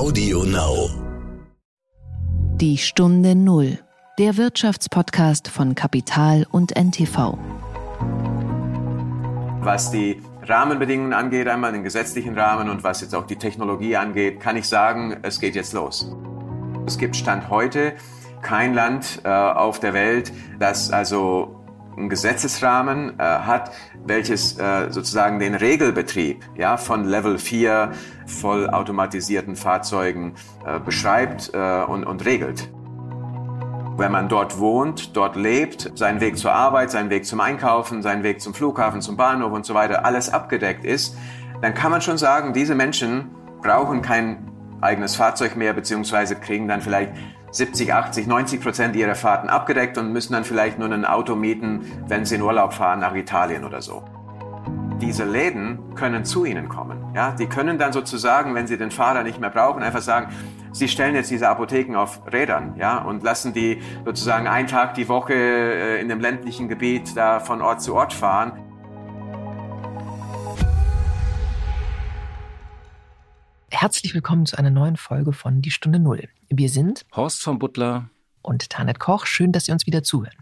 Audio Now. Die Stunde Null. Der Wirtschaftspodcast von Kapital und NTV. Was die Rahmenbedingungen angeht, einmal den gesetzlichen Rahmen und was jetzt auch die Technologie angeht, kann ich sagen, es geht jetzt los. Es gibt Stand heute kein Land äh, auf der Welt, das also einen Gesetzesrahmen äh, hat, welches äh, sozusagen den Regelbetrieb ja, von Level 4 vollautomatisierten Fahrzeugen äh, beschreibt äh, und, und regelt. Wenn man dort wohnt, dort lebt, seinen Weg zur Arbeit, seinen Weg zum Einkaufen, seinen Weg zum Flughafen, zum Bahnhof und so weiter, alles abgedeckt ist, dann kann man schon sagen, diese Menschen brauchen kein eigenes Fahrzeug mehr, beziehungsweise kriegen dann vielleicht 70, 80, 90 Prozent ihrer Fahrten abgedeckt und müssen dann vielleicht nur ein Auto mieten, wenn sie in Urlaub fahren nach Italien oder so. Diese Läden können zu ihnen kommen. Ja, die können dann sozusagen, wenn sie den Fahrer nicht mehr brauchen, einfach sagen, sie stellen jetzt diese Apotheken auf Rädern, ja, und lassen die sozusagen einen Tag die Woche äh, in dem ländlichen Gebiet da von Ort zu Ort fahren. Herzlich willkommen zu einer neuen Folge von Die Stunde Null. Wir sind Horst von Butler und Tanet Koch. Schön, dass Sie uns wieder zuhören.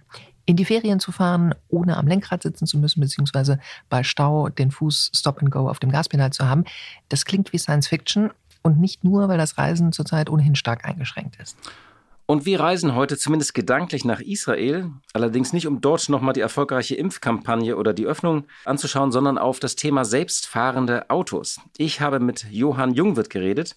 In die Ferien zu fahren, ohne am Lenkrad sitzen zu müssen, beziehungsweise bei Stau den Fuß Stop and Go auf dem Gaspedal zu haben, das klingt wie Science Fiction und nicht nur, weil das Reisen zurzeit ohnehin stark eingeschränkt ist. Und wir reisen heute zumindest gedanklich nach Israel, allerdings nicht um dort nochmal die erfolgreiche Impfkampagne oder die Öffnung anzuschauen, sondern auf das Thema selbstfahrende Autos. Ich habe mit Johann Jungwirth geredet.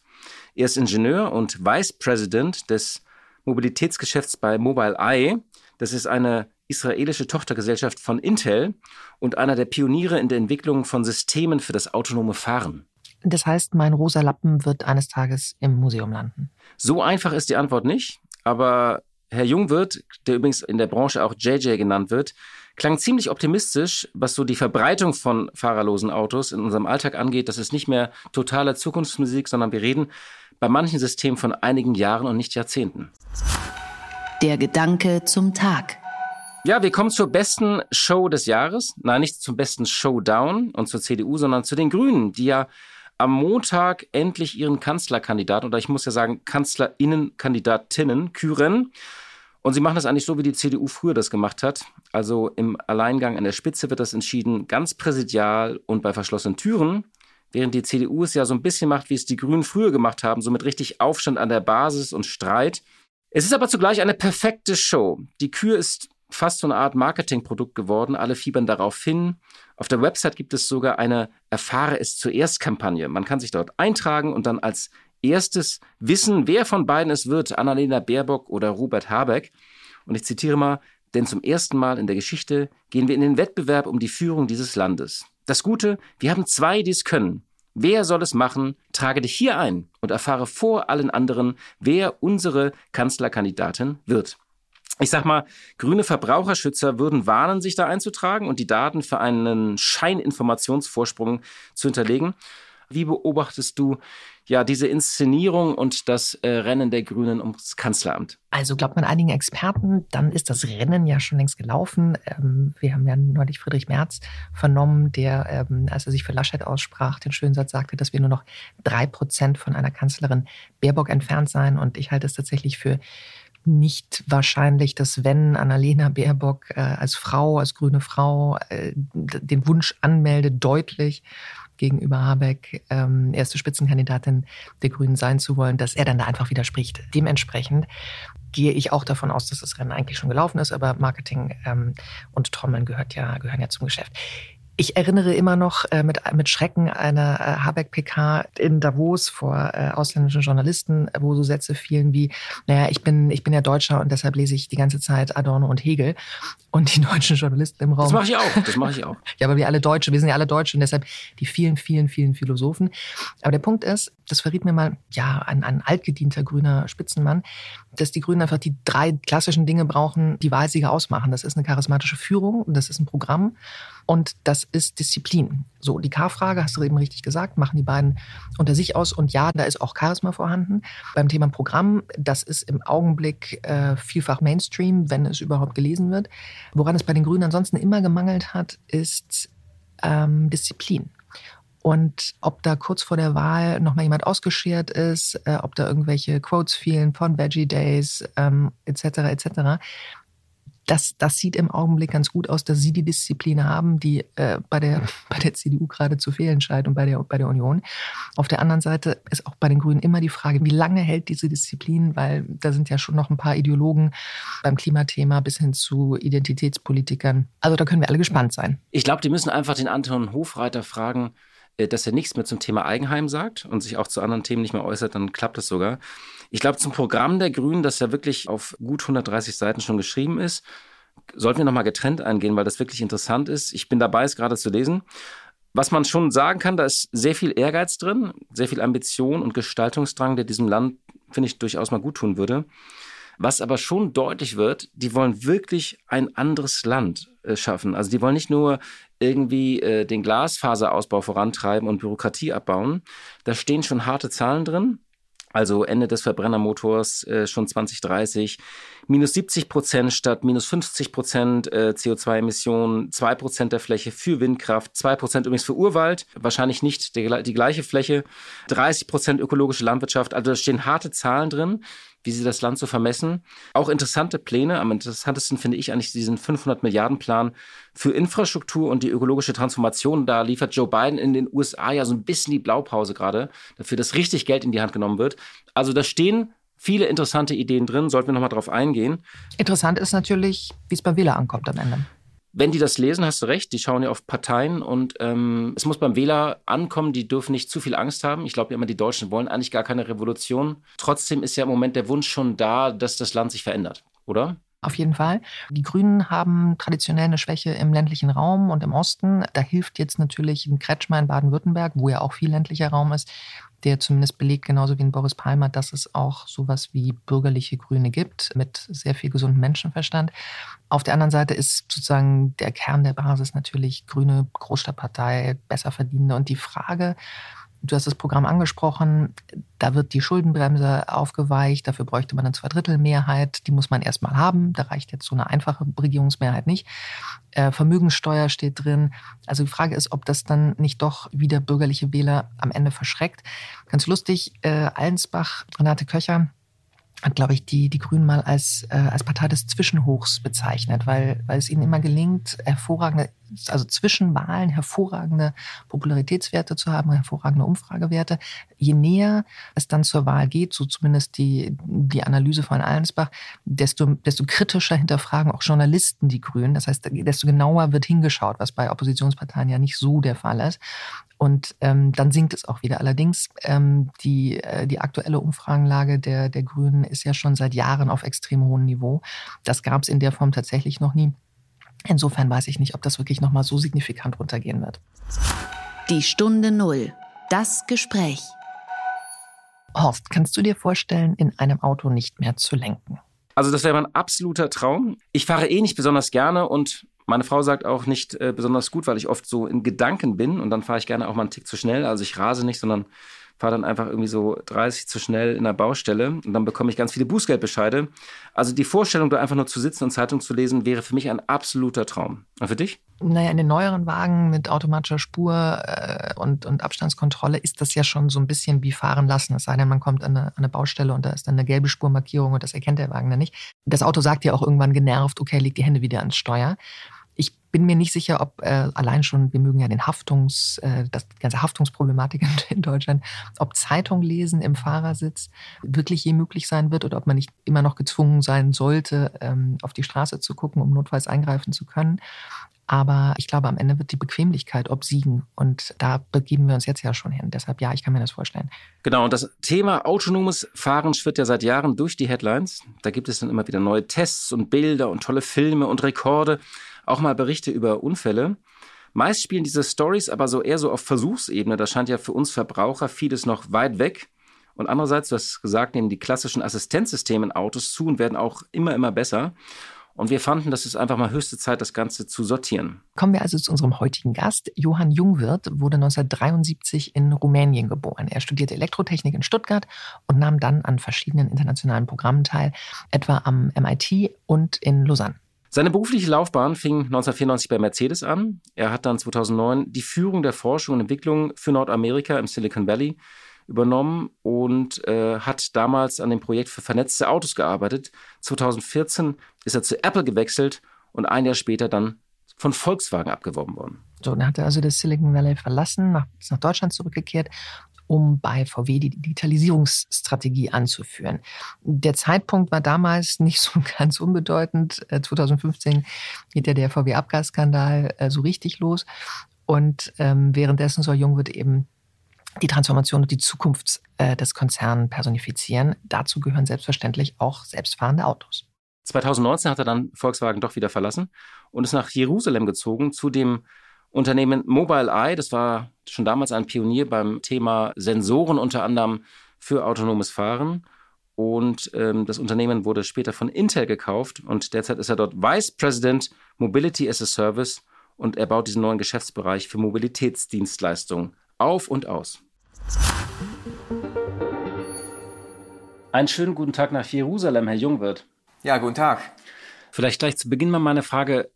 Er ist Ingenieur und Vice President des Mobilitätsgeschäfts bei Mobileye. Das ist eine israelische Tochtergesellschaft von Intel und einer der Pioniere in der Entwicklung von Systemen für das autonome Fahren. Das heißt, mein rosa Lappen wird eines Tages im Museum landen. So einfach ist die Antwort nicht. Aber Herr Jungwirth, der übrigens in der Branche auch JJ genannt wird, klang ziemlich optimistisch, was so die Verbreitung von fahrerlosen Autos in unserem Alltag angeht. Das ist nicht mehr totale Zukunftsmusik, sondern wir reden bei manchen Systemen von einigen Jahren und nicht Jahrzehnten. Der Gedanke zum Tag. Ja, wir kommen zur besten Show des Jahres. Nein, nicht zum besten Showdown und zur CDU, sondern zu den Grünen, die ja am Montag endlich ihren Kanzlerkandidaten oder ich muss ja sagen Kanzlerinnenkandidatinnen küren. Und sie machen das eigentlich so, wie die CDU früher das gemacht hat. Also im Alleingang an der Spitze wird das entschieden, ganz präsidial und bei verschlossenen Türen. Während die CDU es ja so ein bisschen macht, wie es die Grünen früher gemacht haben, so mit richtig Aufstand an der Basis und Streit. Es ist aber zugleich eine perfekte Show. Die Kür ist fast so eine Art Marketingprodukt geworden. Alle fiebern darauf hin. Auf der Website gibt es sogar eine Erfahre es zuerst Kampagne. Man kann sich dort eintragen und dann als erstes wissen, wer von beiden es wird, Annalena Baerbock oder Robert Habeck. Und ich zitiere mal, denn zum ersten Mal in der Geschichte gehen wir in den Wettbewerb um die Führung dieses Landes. Das Gute, wir haben zwei, die es können. Wer soll es machen? Trage dich hier ein und erfahre vor allen anderen, wer unsere Kanzlerkandidatin wird. Ich sag mal, grüne Verbraucherschützer würden warnen, sich da einzutragen und die Daten für einen Scheininformationsvorsprung zu hinterlegen. Wie beobachtest du ja diese Inszenierung und das äh, Rennen der Grünen ums Kanzleramt? Also glaubt man einigen Experten, dann ist das Rennen ja schon längst gelaufen. Ähm, wir haben ja neulich Friedrich Merz vernommen, der, ähm, als er sich für Laschet aussprach, den schönen Satz sagte, dass wir nur noch drei Prozent von einer Kanzlerin Baerbock entfernt seien. Und ich halte es tatsächlich für nicht wahrscheinlich, dass wenn Annalena Baerbock äh, als Frau, als grüne Frau äh, den Wunsch anmeldet, deutlich gegenüber Habeck ähm, erste Spitzenkandidatin der Grünen sein zu wollen, dass er dann da einfach widerspricht. Dementsprechend gehe ich auch davon aus, dass das Rennen eigentlich schon gelaufen ist, aber Marketing ähm, und Trommeln gehört ja, gehören ja zum Geschäft. Ich erinnere immer noch äh, mit, mit Schrecken eine äh, Habeck-PK in Davos vor äh, ausländischen Journalisten, wo so Sätze fielen wie, naja, ich bin, ich bin ja Deutscher und deshalb lese ich die ganze Zeit Adorno und Hegel. Und die deutschen Journalisten im Raum. Das mache ich auch, das mache ich auch. ja, aber wir alle Deutsche, wir sind ja alle Deutsche und deshalb die vielen, vielen, vielen Philosophen. Aber der Punkt ist, das verriet mir mal, ja, ein, ein altgedienter grüner Spitzenmann, dass die Grünen einfach die drei klassischen Dinge brauchen, die Wahlsieger ausmachen. Das ist eine charismatische Führung, das ist ein Programm und das ist Disziplin. So, die K-Frage, hast du eben richtig gesagt, machen die beiden unter sich aus. Und ja, da ist auch Charisma vorhanden. Beim Thema Programm, das ist im Augenblick äh, vielfach Mainstream, wenn es überhaupt gelesen wird. Woran es bei den Grünen ansonsten immer gemangelt hat, ist ähm, Disziplin. Und ob da kurz vor der Wahl nochmal jemand ausgeschert ist, äh, ob da irgendwelche Quotes fehlen von Veggie Days ähm, etc. etc das, das sieht im Augenblick ganz gut aus, dass sie die Disziplin haben, die äh, bei, der, bei der CDU gerade zu fehlen scheint und bei der, bei der Union. Auf der anderen Seite ist auch bei den Grünen immer die Frage, wie lange hält diese Disziplin, weil da sind ja schon noch ein paar Ideologen beim Klimathema bis hin zu Identitätspolitikern. Also da können wir alle gespannt sein. Ich glaube, die müssen einfach den Anton Hofreiter fragen, äh, dass er nichts mehr zum Thema Eigenheim sagt und sich auch zu anderen Themen nicht mehr äußert, dann klappt das sogar. Ich glaube, zum Programm der Grünen, das ja wirklich auf gut 130 Seiten schon geschrieben ist, sollten wir nochmal getrennt eingehen, weil das wirklich interessant ist. Ich bin dabei, es gerade zu lesen. Was man schon sagen kann, da ist sehr viel Ehrgeiz drin, sehr viel Ambition und Gestaltungsdrang, der diesem Land, finde ich, durchaus mal gut tun würde. Was aber schon deutlich wird, die wollen wirklich ein anderes Land äh, schaffen. Also die wollen nicht nur irgendwie äh, den Glasfaserausbau vorantreiben und Bürokratie abbauen. Da stehen schon harte Zahlen drin. Also Ende des Verbrennermotors äh, schon 2030, minus 70 Prozent statt minus 50 Prozent äh, CO2-Emissionen, zwei Prozent der Fläche für Windkraft, zwei Prozent übrigens für Urwald, wahrscheinlich nicht die, die gleiche Fläche, 30 Prozent ökologische Landwirtschaft. Also da stehen harte Zahlen drin wie sie das Land so vermessen. Auch interessante Pläne. Am interessantesten finde ich eigentlich diesen 500 Milliarden Plan für Infrastruktur und die ökologische Transformation. Da liefert Joe Biden in den USA ja so ein bisschen die Blaupause gerade dafür, dass richtig Geld in die Hand genommen wird. Also da stehen viele interessante Ideen drin. Sollten wir nochmal drauf eingehen. Interessant ist natürlich, wie es beim Wähler ankommt am Ende. Wenn die das lesen, hast du recht, die schauen ja auf Parteien und ähm, es muss beim Wähler ankommen, die dürfen nicht zu viel Angst haben. Ich glaube ja immer, die Deutschen wollen eigentlich gar keine Revolution. Trotzdem ist ja im Moment der Wunsch schon da, dass das Land sich verändert, oder? Auf jeden Fall. Die Grünen haben traditionell eine Schwäche im ländlichen Raum und im Osten. Da hilft jetzt natürlich ein Kretschmer in Baden-Württemberg, wo ja auch viel ländlicher Raum ist, der zumindest belegt, genauso wie in Boris Palmer, dass es auch sowas wie bürgerliche Grüne gibt, mit sehr viel gesundem Menschenverstand. Auf der anderen Seite ist sozusagen der Kern der Basis natürlich grüne Großstadtpartei, besser verdienende. Und die Frage, Du hast das Programm angesprochen, da wird die Schuldenbremse aufgeweicht, dafür bräuchte man eine Zweidrittelmehrheit, die muss man erstmal haben, da reicht jetzt so eine einfache Regierungsmehrheit nicht. Äh, Vermögenssteuer steht drin. Also die Frage ist, ob das dann nicht doch wieder bürgerliche Wähler am Ende verschreckt. Ganz lustig, äh, Allensbach, Renate Köcher, hat, glaube ich, die, die Grünen mal als, äh, als Partei des Zwischenhochs bezeichnet, weil, weil es ihnen immer gelingt, hervorragende, also zwischen Wahlen hervorragende Popularitätswerte zu haben, hervorragende Umfragewerte. Je näher es dann zur Wahl geht, so zumindest die, die Analyse von Allensbach, desto, desto kritischer hinterfragen auch Journalisten die Grünen. Das heißt, desto genauer wird hingeschaut, was bei Oppositionsparteien ja nicht so der Fall ist. Und ähm, dann sinkt es auch wieder. Allerdings ähm, die, äh, die aktuelle Umfragenlage der, der Grünen ist ja schon seit Jahren auf extrem hohem Niveau. Das gab es in der Form tatsächlich noch nie. Insofern weiß ich nicht, ob das wirklich nochmal so signifikant runtergehen wird. Die Stunde Null. Das Gespräch. Horst, kannst du dir vorstellen, in einem Auto nicht mehr zu lenken? Also das wäre mein absoluter Traum. Ich fahre eh nicht besonders gerne und meine Frau sagt auch nicht äh, besonders gut, weil ich oft so in Gedanken bin und dann fahre ich gerne auch mal einen Tick zu schnell. Also ich rase nicht, sondern fahre dann einfach irgendwie so 30 zu schnell in der Baustelle und dann bekomme ich ganz viele Bußgeldbescheide. Also die Vorstellung, da einfach nur zu sitzen und Zeitung zu lesen, wäre für mich ein absoluter Traum. Und für dich? Naja, in den neueren Wagen mit automatischer Spur äh, und, und Abstandskontrolle ist das ja schon so ein bisschen wie fahren lassen. Es sei denn, man kommt an eine, an eine Baustelle und da ist dann eine gelbe Spurmarkierung und das erkennt der Wagen dann nicht. Das Auto sagt ja auch irgendwann genervt, okay, leg die Hände wieder ans Steuer bin mir nicht sicher, ob äh, allein schon, wir mögen ja den Haftungs, äh, das die ganze Haftungsproblematik in Deutschland, ob Zeitung lesen im Fahrersitz wirklich je möglich sein wird oder ob man nicht immer noch gezwungen sein sollte, ähm, auf die Straße zu gucken, um notfalls eingreifen zu können. Aber ich glaube, am Ende wird die Bequemlichkeit obsiegen. Und da begeben wir uns jetzt ja schon hin. Deshalb ja, ich kann mir das vorstellen. Genau, und das Thema autonomes Fahren schwirrt ja seit Jahren durch die Headlines. Da gibt es dann immer wieder neue Tests und Bilder und tolle Filme und Rekorde auch mal Berichte über Unfälle. Meist spielen diese Stories aber so eher so auf Versuchsebene. Da scheint ja für uns Verbraucher vieles noch weit weg. Und andererseits, du hast gesagt, nehmen die klassischen Assistenzsysteme in Autos zu und werden auch immer, immer besser. Und wir fanden, das ist einfach mal höchste Zeit, das Ganze zu sortieren. Kommen wir also zu unserem heutigen Gast. Johann Jungwirth wurde 1973 in Rumänien geboren. Er studierte Elektrotechnik in Stuttgart und nahm dann an verschiedenen internationalen Programmen teil, etwa am MIT und in Lausanne. Seine berufliche Laufbahn fing 1994 bei Mercedes an. Er hat dann 2009 die Führung der Forschung und Entwicklung für Nordamerika im Silicon Valley übernommen und äh, hat damals an dem Projekt für vernetzte Autos gearbeitet. 2014 ist er zu Apple gewechselt und ein Jahr später dann von Volkswagen abgeworben worden. So, dann hat er also das Silicon Valley verlassen, nach, ist nach Deutschland zurückgekehrt um bei VW die Digitalisierungsstrategie anzuführen. Der Zeitpunkt war damals nicht so ganz unbedeutend. 2015 äh, geht ja der VW-Abgasskandal äh, so richtig los. Und ähm, währenddessen soll Jungwirth eben die Transformation und die Zukunft äh, des Konzerns personifizieren. Dazu gehören selbstverständlich auch selbstfahrende Autos. 2019 hat er dann Volkswagen doch wieder verlassen und ist nach Jerusalem gezogen zu dem Unternehmen Mobileye, das war schon damals ein Pionier beim Thema Sensoren, unter anderem für autonomes Fahren. Und ähm, das Unternehmen wurde später von Intel gekauft und derzeit ist er dort Vice President Mobility as a Service und er baut diesen neuen Geschäftsbereich für Mobilitätsdienstleistungen auf und aus. Einen schönen guten Tag nach Jerusalem, Herr Jungwirth. Ja, guten Tag. Vielleicht gleich zu Beginn mal meine Frage,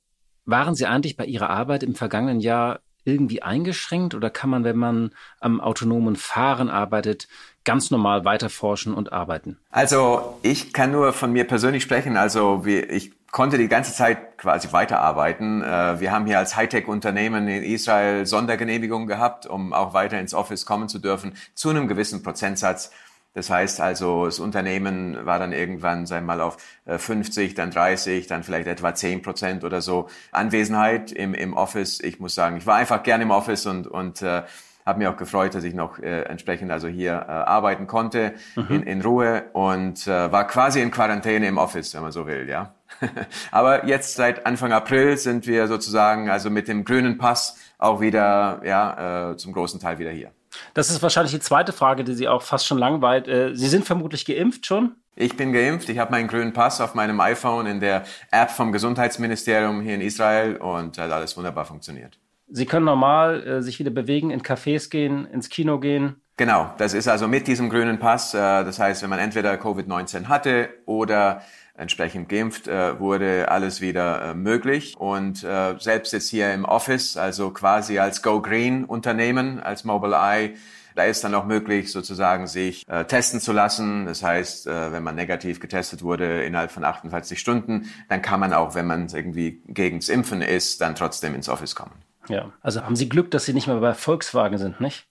waren Sie eigentlich bei Ihrer Arbeit im vergangenen Jahr irgendwie eingeschränkt oder kann man, wenn man am autonomen Fahren arbeitet, ganz normal weiterforschen und arbeiten? Also ich kann nur von mir persönlich sprechen. Also ich konnte die ganze Zeit quasi weiterarbeiten. Äh, wir haben hier als Hightech-Unternehmen in Israel Sondergenehmigungen gehabt, um auch weiter ins Office kommen zu dürfen, zu einem gewissen Prozentsatz. Das heißt also, das Unternehmen war dann irgendwann, sagen wir mal, auf 50, äh, dann 30, dann vielleicht etwa 10 Prozent oder so Anwesenheit im, im Office. Ich muss sagen, ich war einfach gern im Office und, und äh, habe mich auch gefreut, dass ich noch äh, entsprechend also hier äh, arbeiten konnte mhm. in, in Ruhe und äh, war quasi in Quarantäne im Office, wenn man so will, ja. Aber jetzt seit Anfang April sind wir sozusagen also mit dem grünen Pass auch wieder ja äh, zum großen Teil wieder hier. Das ist wahrscheinlich die zweite Frage, die Sie auch fast schon langweilt. Äh, Sie sind vermutlich geimpft schon? Ich bin geimpft. Ich habe meinen grünen Pass auf meinem iPhone in der App vom Gesundheitsministerium hier in Israel und hat alles wunderbar funktioniert. Sie können normal äh, sich wieder bewegen, in Cafés gehen, ins Kino gehen. Genau, das ist also mit diesem grünen Pass. Äh, das heißt, wenn man entweder Covid-19 hatte oder entsprechend geimpft äh, wurde, alles wieder äh, möglich. Und äh, selbst jetzt hier im Office, also quasi als Go Green Unternehmen, als Mobile Eye, da ist dann auch möglich, sozusagen sich äh, testen zu lassen. Das heißt, äh, wenn man negativ getestet wurde innerhalb von 48 Stunden, dann kann man auch, wenn man irgendwie gegens Impfen ist, dann trotzdem ins Office kommen. Ja, also haben Sie Glück, dass Sie nicht mehr bei Volkswagen sind, nicht?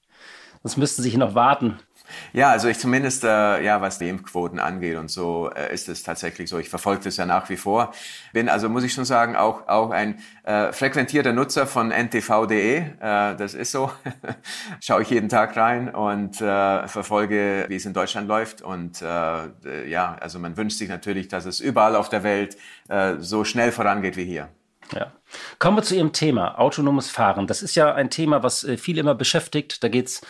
Sonst müssten Sie hier noch warten. Ja, also ich zumindest, äh, ja, was die Impfquoten angeht und so, äh, ist es tatsächlich so. Ich verfolge das ja nach wie vor. Bin also, muss ich schon sagen, auch, auch ein äh, frequentierter Nutzer von ntv.de. Äh, das ist so. Schaue ich jeden Tag rein und äh, verfolge, wie es in Deutschland läuft. Und äh, ja, also man wünscht sich natürlich, dass es überall auf der Welt äh, so schnell vorangeht wie hier. Ja. Kommen wir zu Ihrem Thema, autonomes Fahren. Das ist ja ein Thema, was äh, viele immer beschäftigt. Da geht's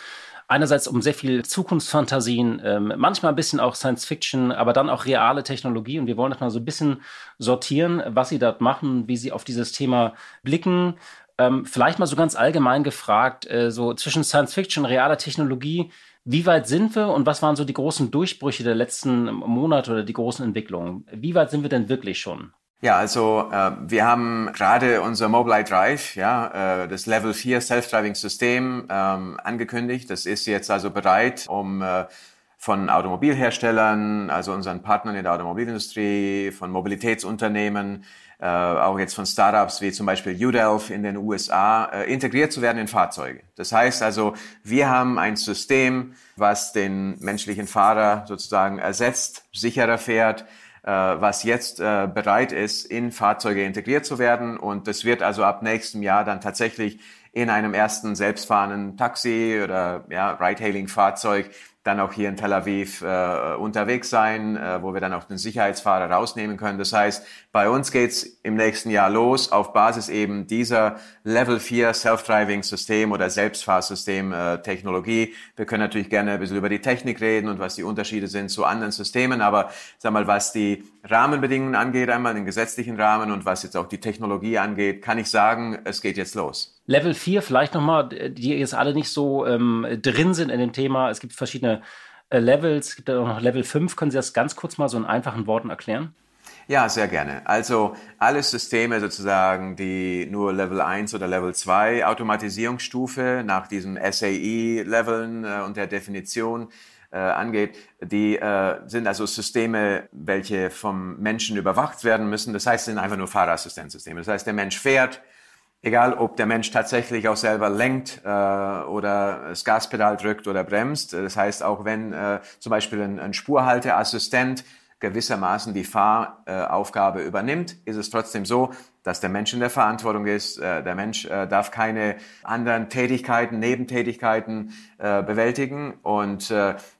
einerseits um sehr viel Zukunftsfantasien, ähm, manchmal ein bisschen auch Science Fiction, aber dann auch reale Technologie. Und wir wollen das mal so ein bisschen sortieren, was Sie dort machen, wie Sie auf dieses Thema blicken. Ähm, vielleicht mal so ganz allgemein gefragt, äh, so zwischen Science Fiction und realer Technologie, wie weit sind wir und was waren so die großen Durchbrüche der letzten Monate oder die großen Entwicklungen? Wie weit sind wir denn wirklich schon? Ja, also äh, wir haben gerade unser Mobileye Drive, ja, äh, das Level 4 Self-Driving System ähm, angekündigt. Das ist jetzt also bereit, um äh, von Automobilherstellern, also unseren Partnern in der Automobilindustrie, von Mobilitätsunternehmen, äh, auch jetzt von Startups wie zum Beispiel UDELF in den USA, äh, integriert zu werden in Fahrzeuge. Das heißt also, wir haben ein System, was den menschlichen Fahrer sozusagen ersetzt, sicherer fährt, äh, was jetzt äh, bereit ist, in Fahrzeuge integriert zu werden. Und das wird also ab nächstem Jahr dann tatsächlich in einem ersten selbstfahrenden Taxi oder ja, Ride-Hailing-Fahrzeug dann auch hier in Tel Aviv äh, unterwegs sein, äh, wo wir dann auch den Sicherheitsfahrer rausnehmen können. Das heißt, bei uns geht's im nächsten Jahr los auf Basis eben dieser Level 4 Self-Driving System oder Selbstfahrsystem äh. Wir können natürlich gerne ein bisschen über die Technik reden und was die Unterschiede sind zu anderen Systemen, aber sag mal, was die Rahmenbedingungen angeht, einmal den gesetzlichen Rahmen und was jetzt auch die Technologie angeht, kann ich sagen, es geht jetzt los. Level 4 vielleicht nochmal, die jetzt alle nicht so ähm, drin sind in dem Thema. Es gibt verschiedene äh, Levels, es gibt auch noch Level 5. Können Sie das ganz kurz mal so in einfachen Worten erklären? Ja, sehr gerne. Also alle Systeme sozusagen, die nur Level 1 oder Level 2 Automatisierungsstufe nach diesem SAE-Leveln äh, und der Definition äh, angeht, die äh, sind also Systeme, welche vom Menschen überwacht werden müssen. Das heißt, sind einfach nur Fahrerassistenzsysteme. Das heißt, der Mensch fährt, egal ob der Mensch tatsächlich auch selber lenkt äh, oder das Gaspedal drückt oder bremst. Das heißt, auch wenn äh, zum Beispiel ein, ein Spurhalteassistent gewissermaßen die Fahraufgabe übernimmt, ist es trotzdem so, dass der Mensch in der Verantwortung ist. Äh, der Mensch äh, darf keine anderen Tätigkeiten, Nebentätigkeiten äh, bewältigen. Und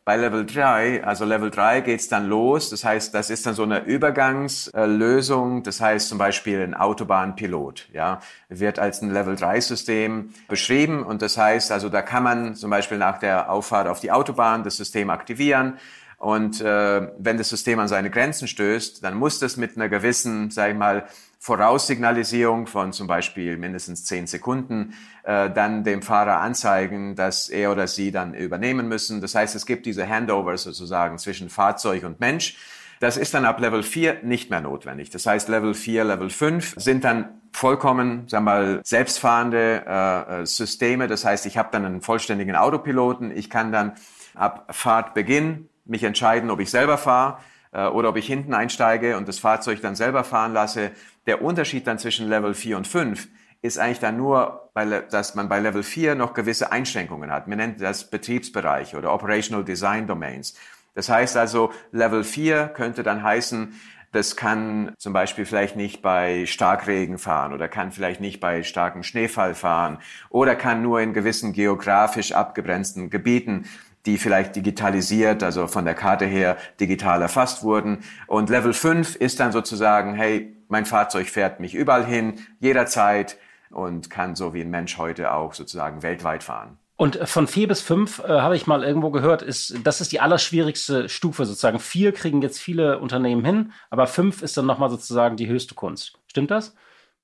bei Level 3, also Level 3 geht's dann los. Das heißt, das ist dann so eine Übergangslösung. Das heißt zum Beispiel ein Autobahnpilot, ja, wird als ein Level 3 System beschrieben. Und das heißt, also da kann man zum Beispiel nach der Auffahrt auf die Autobahn das System aktivieren. Und äh, wenn das System an seine Grenzen stößt, dann muss das mit einer gewissen, sag ich mal, Voraussignalisierung von zum Beispiel mindestens zehn Sekunden äh, dann dem Fahrer anzeigen, dass er oder sie dann übernehmen müssen. Das heißt, es gibt diese Handovers sozusagen zwischen Fahrzeug und Mensch. Das ist dann ab Level 4 nicht mehr notwendig. Das heißt, Level 4, Level 5 sind dann vollkommen, sagen wir mal, selbstfahrende äh, äh, Systeme. Das heißt, ich habe dann einen vollständigen Autopiloten. Ich kann dann ab Fahrtbeginn mich entscheiden, ob ich selber fahre äh, oder ob ich hinten einsteige und das Fahrzeug dann selber fahren lasse. Der Unterschied dann zwischen Level 4 und 5 ist eigentlich dann nur, dass man bei Level 4 noch gewisse Einschränkungen hat. Man nennt das Betriebsbereiche oder Operational Design Domains. Das heißt also, Level 4 könnte dann heißen, das kann zum Beispiel vielleicht nicht bei Starkregen fahren oder kann vielleicht nicht bei starkem Schneefall fahren oder kann nur in gewissen geografisch abgegrenzten Gebieten die vielleicht digitalisiert, also von der Karte her digital erfasst wurden. Und Level 5 ist dann sozusagen, hey, mein Fahrzeug fährt mich überall hin, jederzeit und kann so wie ein Mensch heute auch sozusagen weltweit fahren. Und von vier bis fünf äh, habe ich mal irgendwo gehört, ist das ist die allerschwierigste Stufe sozusagen. Vier kriegen jetzt viele Unternehmen hin, aber fünf ist dann nochmal sozusagen die höchste Kunst. Stimmt das?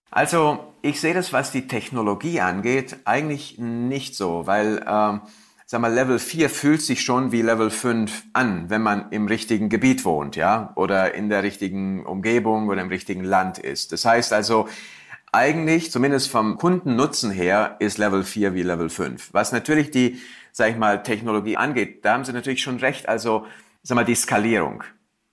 Also ich sehe das, was die Technologie angeht, eigentlich nicht so, weil ähm, sag mal, Level 4 fühlt sich schon wie Level 5 an, wenn man im richtigen Gebiet wohnt, ja, oder in der richtigen Umgebung oder im richtigen Land ist. Das heißt also, eigentlich, zumindest vom Kundennutzen her, ist Level 4 wie Level 5. Was natürlich die, sag ich mal, Technologie angeht, da haben Sie natürlich schon recht. Also, sag mal, die Skalierung.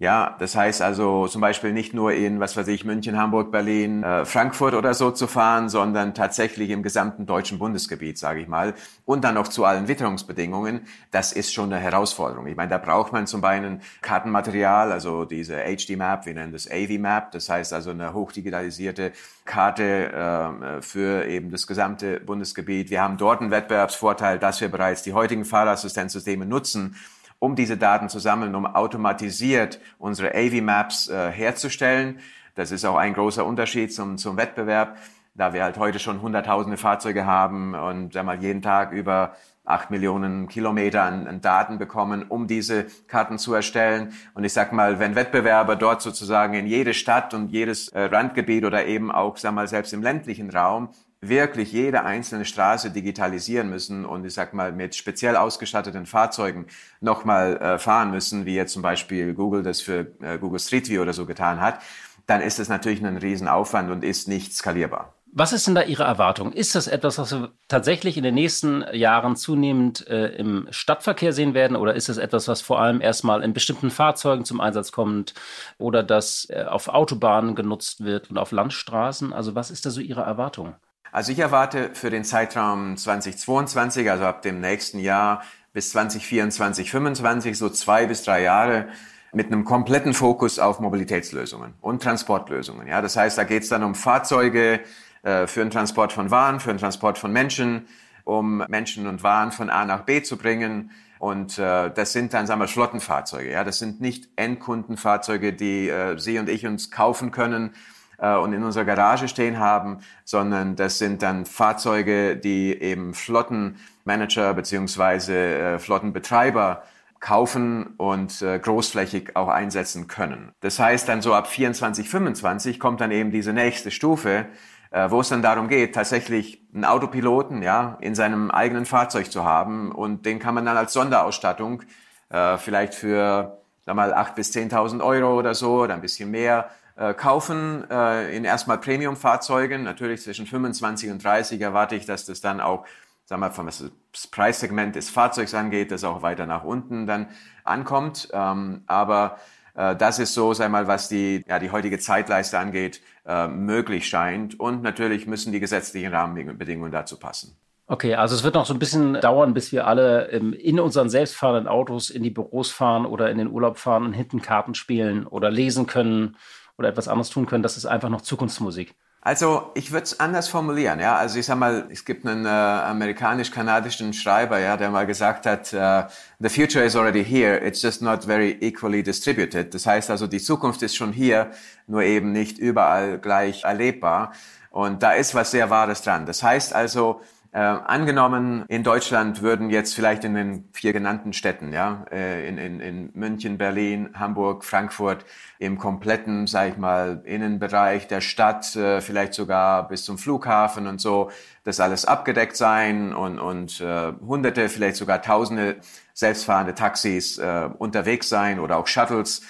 Ja, das heißt also zum Beispiel nicht nur in, was weiß ich, München, Hamburg, Berlin, äh, Frankfurt oder so zu fahren, sondern tatsächlich im gesamten deutschen Bundesgebiet, sage ich mal, und dann noch zu allen Witterungsbedingungen. Das ist schon eine Herausforderung. Ich meine, da braucht man zum einen Kartenmaterial, also diese HD-Map, wir nennen das AV-Map, das heißt also eine hochdigitalisierte Karte äh, für eben das gesamte Bundesgebiet. Wir haben dort einen Wettbewerbsvorteil, dass wir bereits die heutigen Fahrerassistenzsysteme nutzen, um diese Daten zu sammeln, um automatisiert unsere AV-Maps äh, herzustellen. Das ist auch ein großer Unterschied zum, zum Wettbewerb, da wir halt heute schon hunderttausende Fahrzeuge haben und sag mal, jeden Tag über acht Millionen Kilometer an, an, Daten bekommen, um diese Karten zu erstellen. Und ich sag mal, wenn Wettbewerber dort sozusagen in jede Stadt und jedes äh, Randgebiet oder eben auch, sag mal, selbst im ländlichen Raum wirklich jede einzelne Straße digitalisieren müssen und ich sag mal mit speziell ausgestatteten Fahrzeugen nochmal äh, fahren müssen, wie jetzt zum Beispiel Google das für äh, Google Street View oder so getan hat, dann ist es natürlich ein Riesenaufwand und ist nicht skalierbar. Was ist denn da Ihre Erwartung? Ist das etwas, was wir tatsächlich in den nächsten Jahren zunehmend äh, im Stadtverkehr sehen werden? Oder ist es etwas, was vor allem erstmal in bestimmten Fahrzeugen zum Einsatz kommt oder das äh, auf Autobahnen genutzt wird und auf Landstraßen? Also was ist da so Ihre Erwartung? Also ich erwarte für den Zeitraum 2022, also ab dem nächsten Jahr bis 2024, 2025, so zwei bis drei Jahre mit einem kompletten Fokus auf Mobilitätslösungen und Transportlösungen. Ja, das heißt, da geht es dann um Fahrzeuge äh, für den Transport von Waren, für den Transport von Menschen, um Menschen und Waren von A nach B zu bringen. Und äh, das sind dann, sagen wir, Flottenfahrzeuge. Ja, das sind nicht Endkundenfahrzeuge, die äh, Sie und ich uns kaufen können, äh, und in unserer Garage stehen haben, sondern das sind dann Fahrzeuge, die eben Flottenmanager beziehungsweise äh, Flottenbetreiber kaufen und äh, großflächig auch einsetzen können. Das heißt dann so ab 24, 25 kommt dann eben diese nächste Stufe, äh, wo es dann darum geht, tatsächlich einen Autopiloten ja in seinem eigenen Fahrzeug zu haben und den kann man dann als Sonderausstattung äh, vielleicht für sag mal, 8.000 bis 10.000 Euro oder so oder ein bisschen mehr äh, kaufen äh, in erstmal Premium-Fahrzeugen. Natürlich zwischen 25 und 30 erwarte ich, dass das dann auch, sagen wir, was das Preissegment des Fahrzeugs angeht, das auch weiter nach unten dann ankommt. Ähm, aber äh, das ist so, sei mal, was die, ja, die heutige Zeitleiste angeht, äh, möglich scheint. Und natürlich müssen die gesetzlichen Rahmenbedingungen dazu passen. Okay, also es wird noch so ein bisschen dauern, bis wir alle in unseren selbstfahrenden Autos in die Büros fahren oder in den Urlaub fahren und hinten Karten spielen oder lesen können oder etwas anderes tun können. Das ist einfach noch Zukunftsmusik. Also ich würde es anders formulieren. Ja, also ich sag mal, es gibt einen äh, amerikanisch-kanadischen Schreiber, ja, der mal gesagt hat, uh, the future is already here, it's just not very equally distributed. Das heißt also, die Zukunft ist schon hier, nur eben nicht überall gleich erlebbar. Und da ist was sehr Wahres dran. Das heißt also, äh, angenommen, in Deutschland würden jetzt vielleicht in den vier genannten Städten, ja, äh, in, in, in München, Berlin, Hamburg, Frankfurt, im kompletten, sag ich mal, Innenbereich der Stadt, äh, vielleicht sogar bis zum Flughafen und so, das alles abgedeckt sein und, und äh, hunderte, vielleicht sogar tausende selbstfahrende Taxis äh, unterwegs sein oder auch Shuttles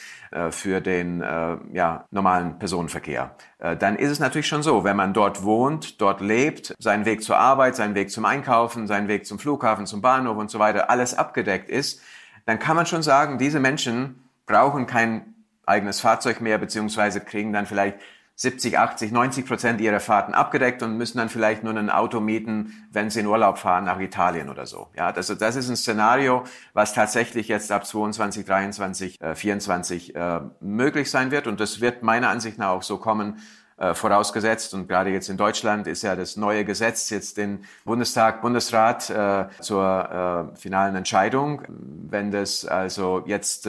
für den äh, ja, normalen Personenverkehr. Äh, dann ist es natürlich schon so, wenn man dort wohnt, dort lebt, seinen Weg zur Arbeit, seinen Weg zum Einkaufen, seinen Weg zum Flughafen, zum Bahnhof und so weiter, alles abgedeckt ist, dann kann man schon sagen, diese Menschen brauchen kein eigenes Fahrzeug mehr, beziehungsweise kriegen dann vielleicht 70, 80, 90 Prozent ihrer Fahrten abgedeckt und müssen dann vielleicht nur ein Auto mieten, wenn sie in Urlaub fahren nach Italien oder so. Ja, also das ist ein Szenario, was tatsächlich jetzt ab 22, 23, äh, 24 äh, möglich sein wird und das wird meiner Ansicht nach auch so kommen, äh, vorausgesetzt und gerade jetzt in Deutschland ist ja das neue Gesetz jetzt den Bundestag, Bundesrat äh, zur äh, finalen Entscheidung. Wenn das also jetzt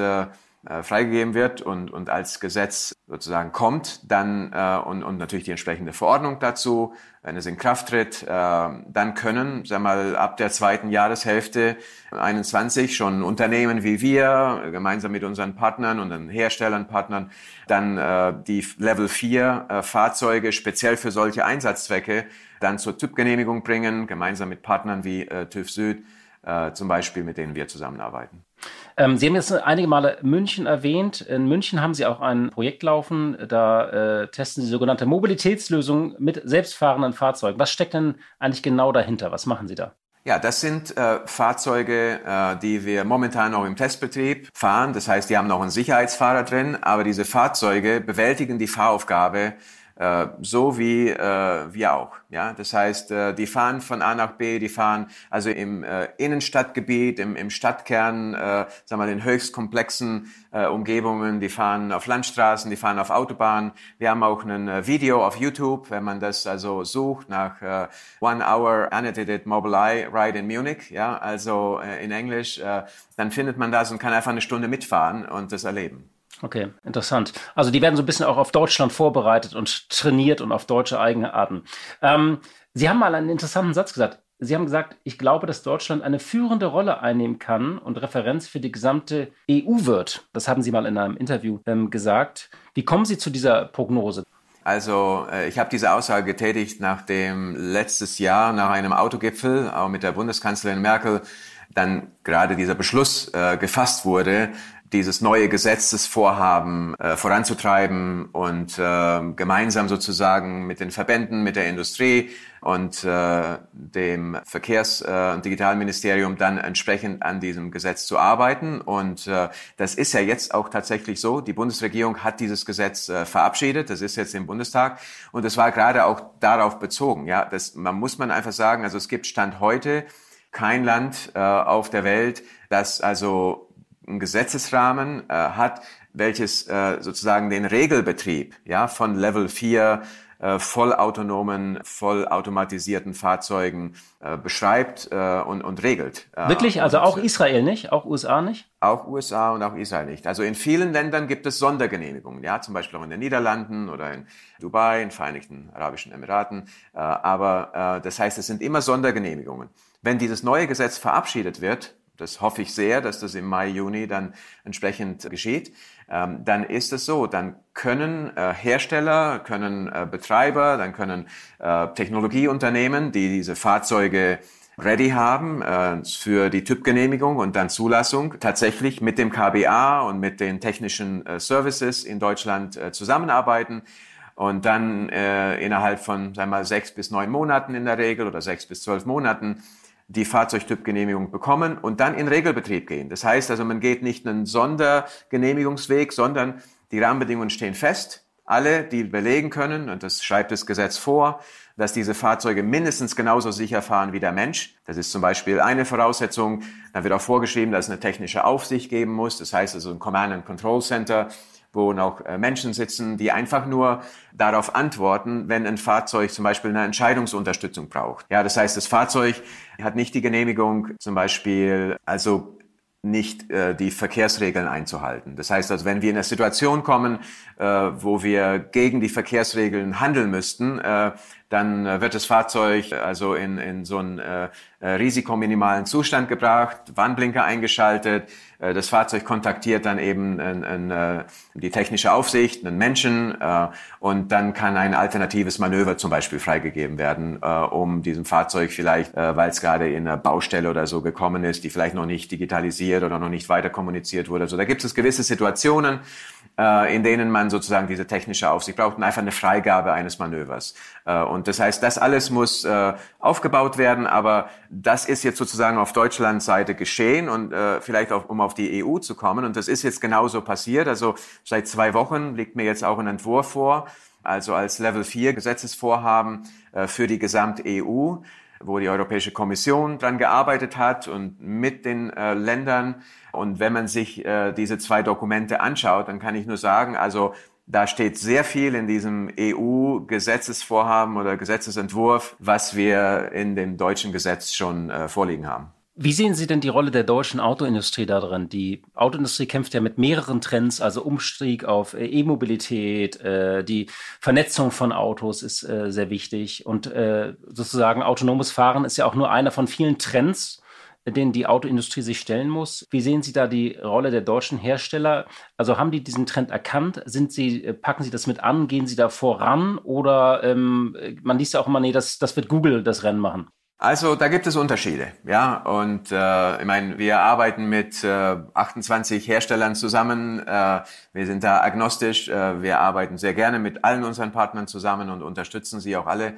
äh, freigegeben wird und, und als Gesetz sozusagen kommt, dann äh, und, und natürlich die entsprechende Verordnung dazu, wenn es in Kraft tritt, äh, dann können, sagen wir mal, ab der zweiten Jahreshälfte 21 schon Unternehmen wie wir, gemeinsam mit unseren Partnern und den Herstellern, Partnern, dann äh, die Level 4 äh, Fahrzeuge speziell für solche Einsatzzwecke dann zur TÜV-Genehmigung bringen, gemeinsam mit Partnern wie äh, TÜV Süd, äh, zum Beispiel, mit denen wir zusammenarbeiten. Ähm, Sie haben jetzt einige Male München erwähnt. In München haben Sie auch ein Projekt laufen. Da äh, testen Sie sogenannte Mobilitätslösungen mit selbstfahrenden Fahrzeugen. Was steckt denn eigentlich genau dahinter? Was machen Sie da? Ja, das sind äh, Fahrzeuge, äh, die wir momentan noch im Testbetrieb fahren. Das heißt, die haben noch einen Sicherheitsfahrer drin, aber diese Fahrzeuge bewältigen die Fahraufgabe äh, so wie äh, wir auch. Ja, das heißt, äh, die fahren von A nach B, die fahren also im äh, Innenstadtgebiet, im, im Stadtkern, äh, sagen wir den höchst komplexen äh, Umgebungen, die fahren auf Landstraßen, die fahren auf Autobahnen. Wir haben auch ein äh, Video auf YouTube, wenn man das also sucht nach äh, One Hour Annotated Mobileye Ride in Munich, ja, also äh, in Englisch, äh, dann findet man das und kann einfach eine Stunde mitfahren und das erleben. Okay, interessant. Also die werden so ein bisschen auch auf Deutschland vorbereitet und trainiert und auf deutsche Eigenarten. Ähm, Sie haben mal einen interessanten Satz gesagt. Sie haben gesagt, ich glaube, dass Deutschland eine führende Rolle einnehmen kann und Referenz für die gesamte EU wird. Das haben Sie mal in einem Interview ähm, gesagt. Wie kommen Sie zu dieser Prognose? Also äh, ich habe diese Aussage getätigt, nachdem letztes Jahr nach einem Autogipfel, auch mit der Bundeskanzlerin Merkel, dann gerade dieser Beschluss äh, gefasst wurde, dieses neue Gesetzesvorhaben äh, voranzutreiben und äh, gemeinsam sozusagen mit den Verbänden, mit der Industrie und äh, dem Verkehrs- äh, und Digitalministerium dann entsprechend an diesem Gesetz zu arbeiten. Und äh, das ist ja jetzt auch tatsächlich so. Die Bundesregierung hat dieses Gesetz äh, verabschiedet. Das ist jetzt im Bundestag. Und es war gerade auch darauf bezogen. Ja, das man muss man einfach sagen. Also es gibt Stand heute kein Land äh, auf der Welt, das also einen Gesetzesrahmen äh, hat, welches äh, sozusagen den Regelbetrieb ja, von Level 4 äh, vollautonomen, vollautomatisierten Fahrzeugen äh, beschreibt äh, und, und regelt. Äh, Wirklich? Also auch Israel nicht? Auch USA nicht? Auch USA und auch Israel nicht. Also in vielen Ländern gibt es Sondergenehmigungen, ja, zum Beispiel auch in den Niederlanden oder in Dubai, in Vereinigten Arabischen Emiraten. Äh, aber äh, das heißt, es sind immer Sondergenehmigungen. Wenn dieses neue Gesetz verabschiedet wird, das hoffe ich sehr, dass das im Mai, Juni dann entsprechend geschieht. Ähm, dann ist es so, dann können äh, Hersteller, können äh, Betreiber, dann können äh, Technologieunternehmen, die diese Fahrzeuge ready haben äh, für die Typgenehmigung und dann Zulassung, tatsächlich mit dem KBA und mit den technischen äh, Services in Deutschland äh, zusammenarbeiten und dann innerhalb von, sagen wir mal, sechs bis neun Monaten in der Regel oder sechs bis zwölf Monaten die Fahrzeugtypgenehmigung bekommen und dann in Regelbetrieb gehen. Das heißt also, man geht nicht einen Sondergenehmigungsweg, sondern die Rahmenbedingungen stehen fest. Alle, die belegen können, und das schreibt das Gesetz vor, dass diese Fahrzeuge mindestens genauso sicher fahren wie der Mensch. Das ist zum Beispiel eine Voraussetzung. Da wird auch vorgeschrieben, dass es eine technische Aufsicht geben muss. Das heißt also ein Command and Control Center, wo noch äh, Menschen sitzen, die einfach nur darauf antworten, wenn ein Fahrzeug zum Beispiel eine Entscheidungsunterstützung braucht. Ja, das heißt, das Fahrzeug hat nicht die Genehmigung, zum Beispiel, also nicht äh, die Verkehrsregeln einzuhalten. Das heißt also, wenn wir in eine Situation kommen, äh, wo wir gegen die Verkehrsregeln handeln müssten, äh, dann äh, wird das Fahrzeug also in, in so einen äh, äh, risikominimalen Zustand gebracht, Warnblinker eingeschaltet, äh, das Fahrzeug kontaktiert dann eben äh, äh, die technische Aufsicht, einen Menschen äh, und dann kann ein alternatives Manöver zum Beispiel freigegeben werden, äh, um diesem Fahrzeug vielleicht, äh, weil es gerade in einer Baustelle oder so gekommen ist, die vielleicht noch nicht digitalisiert oder noch nicht weiter kommuniziert wurde. Also da gibt es gewisse Situationen, äh, in denen man sozusagen diese technische Aufsicht braucht und einfach eine Freigabe eines Manövers. Äh, und das heißt, das alles muss äh, aufgebaut werden, aber das ist jetzt sozusagen auf Deutschlands Seite geschehen und vielleicht auch, um auf die EU zu kommen. Und das ist jetzt genauso passiert. Also seit zwei Wochen liegt mir jetzt auch ein Entwurf vor, also als Level 4 Gesetzesvorhaben für die Gesamt-EU wo die Europäische Kommission dran gearbeitet hat und mit den äh, Ländern. Und wenn man sich äh, diese zwei Dokumente anschaut, dann kann ich nur sagen, also da steht sehr viel in diesem EU-Gesetzesvorhaben oder Gesetzesentwurf, was wir in dem deutschen Gesetz schon äh, vorliegen haben. Wie sehen Sie denn die Rolle der deutschen Autoindustrie da drin? Die Autoindustrie kämpft ja mit mehreren Trends, also Umstieg auf äh, E-Mobilität, äh, die Vernetzung von Autos ist äh, sehr wichtig und äh, sozusagen autonomes Fahren ist ja auch nur einer von vielen Trends, denen die Autoindustrie sich stellen muss. Wie sehen Sie da die Rolle der deutschen Hersteller? Also haben die diesen Trend erkannt? Sind Sie, äh, packen Sie das mit an? Gehen Sie da voran? Oder ähm, man liest ja auch immer, nee, das, das wird Google das Rennen machen. Also da gibt es Unterschiede, ja. Und äh, ich meine, wir arbeiten mit äh, 28 Herstellern zusammen. Äh, wir sind da agnostisch. Äh, wir arbeiten sehr gerne mit allen unseren Partnern zusammen und unterstützen sie auch alle.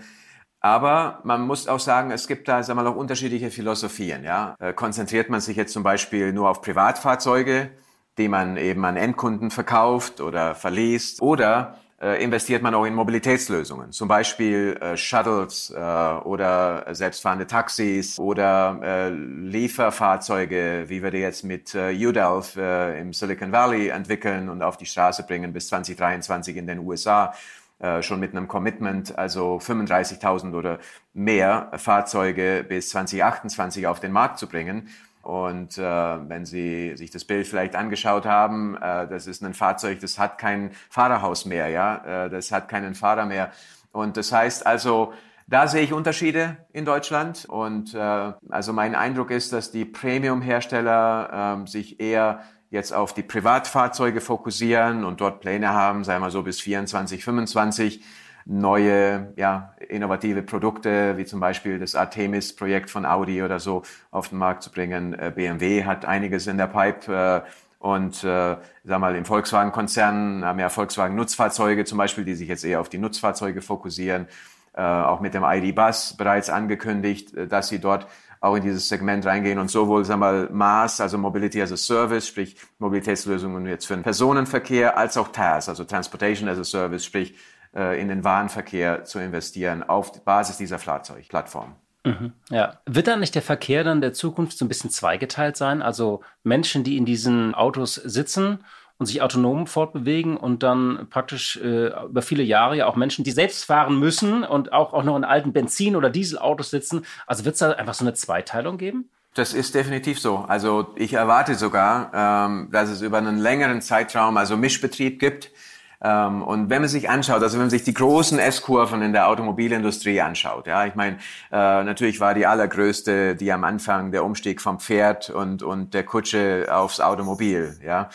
Aber man muss auch sagen, es gibt da sagen wir mal, auch unterschiedliche Philosophien. Ja, äh, konzentriert man sich jetzt zum Beispiel nur auf Privatfahrzeuge, die man eben an Endkunden verkauft oder verliest, oder investiert man auch in Mobilitätslösungen, zum Beispiel äh, Shuttles äh, oder selbstfahrende Taxis oder äh, Lieferfahrzeuge, wie wir die jetzt mit äh, UDELF äh, im Silicon Valley entwickeln und auf die Straße bringen bis 2023 in den USA äh, schon mit einem Commitment, also 35.000 oder mehr Fahrzeuge bis 2028 auf den Markt zu bringen. Und äh, wenn Sie sich das Bild vielleicht angeschaut haben, äh, das ist ein Fahrzeug, das hat kein Fahrerhaus mehr, ja, äh, das hat keinen Fahrer mehr. Und das heißt also, da sehe ich Unterschiede in Deutschland. Und äh, also mein Eindruck ist, dass die Premium-Hersteller äh, sich eher jetzt auf die Privatfahrzeuge fokussieren und dort Pläne haben, sagen wir so bis 24, 25 neue, ja, innovative Produkte, wie zum Beispiel das Artemis-Projekt von Audi oder so, auf den Markt zu bringen. Äh, BMW hat einiges in der Pipe. Äh, und äh, sag mal, im Volkswagen-Konzern haben ja Volkswagen-Nutzfahrzeuge zum Beispiel, die sich jetzt eher auf die Nutzfahrzeuge fokussieren. Äh, auch mit dem ID-Bus bereits angekündigt, äh, dass sie dort auch in dieses Segment reingehen und sowohl sag mal, MaaS, also Mobility as a Service, sprich Mobilitätslösungen jetzt für den Personenverkehr, als auch TAS, also Transportation as a Service, sprich in den Warenverkehr zu investieren auf Basis dieser Fahrzeugplattform. Mhm, ja. Wird dann nicht der Verkehr dann der Zukunft so ein bisschen zweigeteilt sein? Also Menschen, die in diesen Autos sitzen und sich autonom fortbewegen und dann praktisch äh, über viele Jahre ja auch Menschen, die selbst fahren müssen und auch, auch noch in alten Benzin- oder Dieselautos sitzen. Also wird es da einfach so eine Zweiteilung geben? Das ist definitiv so. Also ich erwarte sogar, ähm, dass es über einen längeren Zeitraum also Mischbetrieb gibt und wenn man sich anschaut, also wenn man sich die großen S-Kurven in der Automobilindustrie anschaut, ja, ich meine, äh, natürlich war die allergrößte, die am Anfang der Umstieg vom Pferd und, und der Kutsche aufs Automobil, ja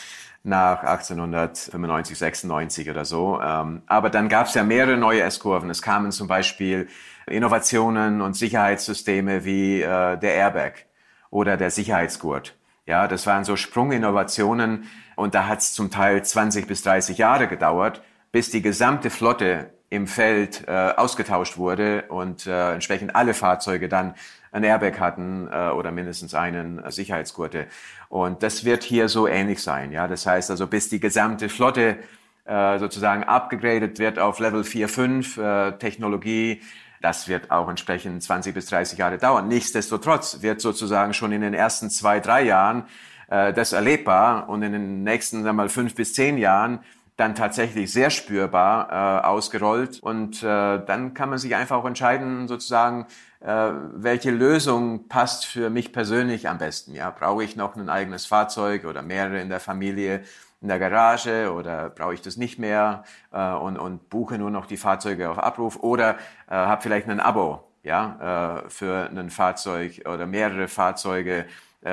nach 1895, 96 oder so. Ähm, aber dann gab es ja mehrere neue S-Kurven. Es kamen zum Beispiel Innovationen und Sicherheitssysteme wie äh, der Airbag oder der Sicherheitsgurt. Ja, das waren so Sprunginnovationen und da hat es zum Teil 20 bis 30 Jahre gedauert, bis die gesamte Flotte im Feld äh, ausgetauscht wurde und äh, entsprechend alle Fahrzeuge dann ein Airbag hatten äh, oder mindestens einen äh, Sicherheitsgurte. Und das wird hier so ähnlich sein. Ja, das heißt also, bis die gesamte Flotte äh, sozusagen abgegradet wird auf Level 4, 5 äh, Technologie, das wird auch entsprechend 20 bis 30 Jahre dauern. Nichtsdestotrotz wird sozusagen schon in den ersten zwei, drei Jahren äh, das erlebbar und in den nächsten, sagen wir mal, fünf bis zehn Jahren dann tatsächlich sehr spürbar äh, ausgerollt. Und äh, dann kann man sich einfach auch entscheiden, sozusagen, äh, welche Lösung passt für mich persönlich am besten. Ja, brauche ich noch ein eigenes Fahrzeug oder mehrere in der Familie in der Garage oder brauche ich das nicht mehr äh, und, und buche nur noch die Fahrzeuge auf Abruf oder äh, habe vielleicht ein Abo ja, äh, für ein Fahrzeug oder mehrere Fahrzeuge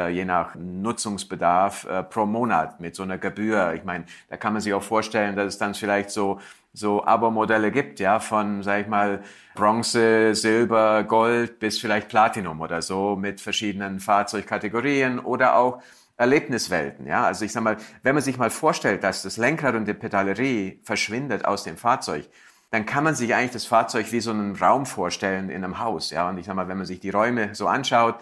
je nach Nutzungsbedarf äh, pro Monat mit so einer Gebühr. Ich meine, da kann man sich auch vorstellen, dass es dann vielleicht so so Abo-Modelle gibt, ja, von, sag ich mal, Bronze, Silber, Gold bis vielleicht Platinum oder so mit verschiedenen Fahrzeugkategorien oder auch Erlebniswelten, ja. Also ich sag mal, wenn man sich mal vorstellt, dass das Lenkrad und die Pedalerie verschwindet aus dem Fahrzeug, dann kann man sich eigentlich das Fahrzeug wie so einen Raum vorstellen in einem Haus, ja. Und ich sag mal, wenn man sich die Räume so anschaut,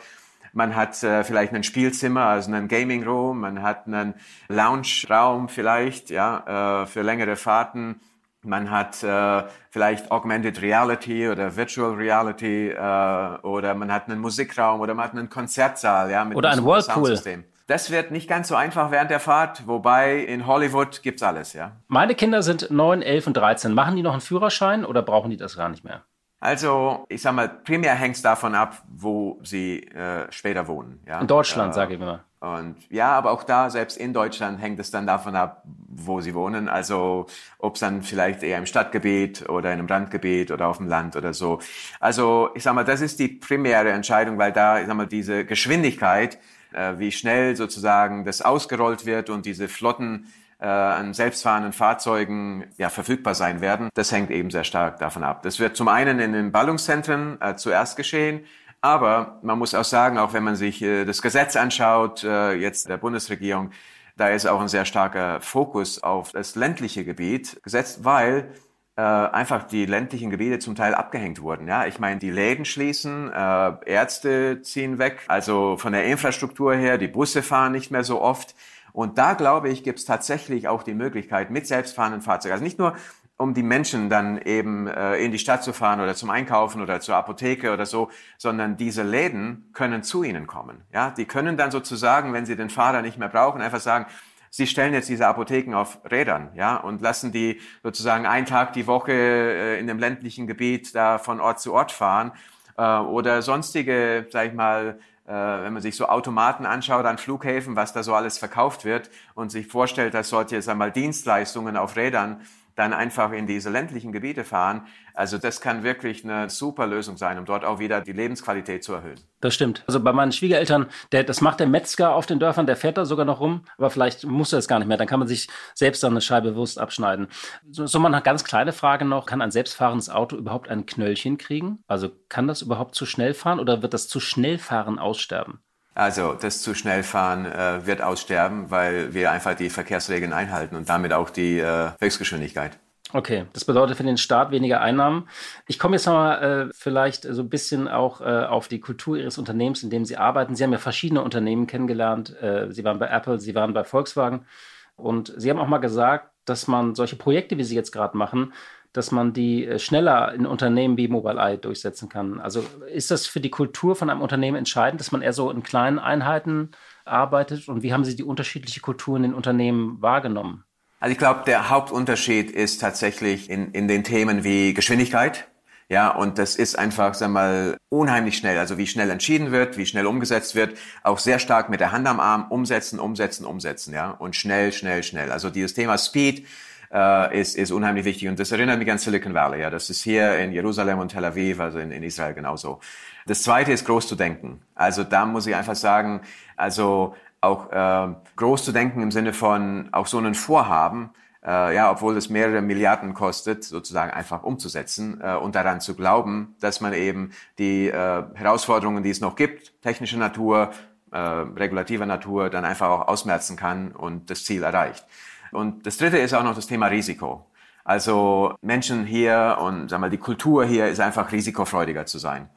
man hat äh, vielleicht ein Spielzimmer, also einen Gaming Room, man hat einen Lounge-Raum vielleicht, ja, äh, für längere Fahrten. Man hat äh, vielleicht Augmented Reality oder Virtual Reality äh, oder man hat einen Musikraum oder man hat einen Konzertsaal, ja, mit oder ein Whirlpool. Das wird nicht ganz so einfach während der Fahrt, wobei in Hollywood gibt's alles, ja. Meine Kinder sind 9, 11 und 13. Machen die noch einen Führerschein oder brauchen die das gar nicht mehr? Also, ich sag mal, primär hängt es davon ab, wo sie äh, später wohnen. Ja? In Deutschland, äh, sage ich mal. Und ja, aber auch da, selbst in Deutschland, hängt es dann davon ab, wo sie wohnen. Also, ob es dann vielleicht eher im Stadtgebiet oder in einem Randgebiet oder auf dem Land oder so. Also, ich sag mal, das ist die primäre Entscheidung, weil da, ich sag mal, diese Geschwindigkeit, äh, wie schnell sozusagen das ausgerollt wird und diese Flotten äh, an selbstfahrenden Fahrzeugen ja, verfügbar sein werden. Das hängt eben sehr stark davon ab. Das wird zum einen in den Ballungszentren äh, zuerst geschehen, aber man muss auch sagen, auch wenn man sich äh, das Gesetz anschaut, äh, jetzt der Bundesregierung, da ist auch ein sehr starker Fokus auf das ländliche Gebiet gesetzt, weil äh, einfach die ländlichen Gebiete zum Teil abgehängt wurden. Ja, ich meine, die Läden schließen, äh, Ärzte ziehen weg, also von der Infrastruktur her, die Busse fahren nicht mehr so oft. Und da glaube ich, gibt es tatsächlich auch die Möglichkeit mit selbstfahrenden Fahrzeugen, also nicht nur um die Menschen dann eben äh, in die Stadt zu fahren oder zum Einkaufen oder zur Apotheke oder so, sondern diese Läden können zu ihnen kommen. Ja, die können dann sozusagen, wenn sie den Fahrer nicht mehr brauchen, einfach sagen, sie stellen jetzt diese Apotheken auf Rädern, ja, und lassen die sozusagen einen Tag die Woche äh, in dem ländlichen Gebiet da von Ort zu Ort fahren äh, oder sonstige, sag ich mal, wenn man sich so Automaten anschaut an Flughäfen, was da so alles verkauft wird und sich vorstellt, dass solche, sag mal, Dienstleistungen auf Rädern dann einfach in diese ländlichen Gebiete fahren. Also das kann wirklich eine super Lösung sein, um dort auch wieder die Lebensqualität zu erhöhen. Das stimmt. Also bei meinen Schwiegereltern, der, das macht der Metzger auf den Dörfern, der fährt da sogar noch rum, aber vielleicht muss er es gar nicht mehr. Dann kann man sich selbst dann eine Scheibe Wurst abschneiden. So, so mal eine ganz kleine Frage noch. Kann ein selbstfahrendes Auto überhaupt ein Knöllchen kriegen? Also kann das überhaupt zu schnell fahren oder wird das zu schnell fahren aussterben? Also das zu schnell fahren äh, wird aussterben, weil wir einfach die Verkehrsregeln einhalten und damit auch die äh, Höchstgeschwindigkeit. Okay, das bedeutet für den Staat weniger Einnahmen. Ich komme jetzt mal äh, vielleicht so ein bisschen auch äh, auf die Kultur Ihres Unternehmens, in dem Sie arbeiten. Sie haben ja verschiedene Unternehmen kennengelernt. Äh, Sie waren bei Apple, Sie waren bei Volkswagen und Sie haben auch mal gesagt, dass man solche Projekte, wie Sie jetzt gerade machen, dass man die äh, schneller in Unternehmen wie Mobileye durchsetzen kann. Also ist das für die Kultur von einem Unternehmen entscheidend, dass man eher so in kleinen Einheiten arbeitet? Und wie haben Sie die unterschiedliche Kultur in den Unternehmen wahrgenommen? Also ich glaube, der Hauptunterschied ist tatsächlich in, in den Themen wie Geschwindigkeit. Ja, und das ist einfach, sag mal, unheimlich schnell. Also wie schnell entschieden wird, wie schnell umgesetzt wird, auch sehr stark mit der Hand am Arm umsetzen, umsetzen, umsetzen, ja. Und schnell, schnell, schnell. Also dieses Thema Speed, äh, ist, ist unheimlich wichtig. Und das erinnert mich an Silicon Valley. Ja, das ist hier in Jerusalem und Tel Aviv, also in, in Israel genauso. Das Zweite ist groß zu denken. Also da muss ich einfach sagen, also auch äh, groß zu denken im Sinne von auch so einen Vorhaben äh, ja, obwohl es mehrere Milliarden kostet, sozusagen einfach umzusetzen äh, und daran zu glauben, dass man eben die äh, Herausforderungen, die es noch gibt, technische Natur, äh, regulativer Natur, dann einfach auch ausmerzen kann und das Ziel erreicht. Und das Dritte ist auch noch das Thema Risiko. Also Menschen hier und sag mal, die Kultur hier ist einfach risikofreudiger zu sein.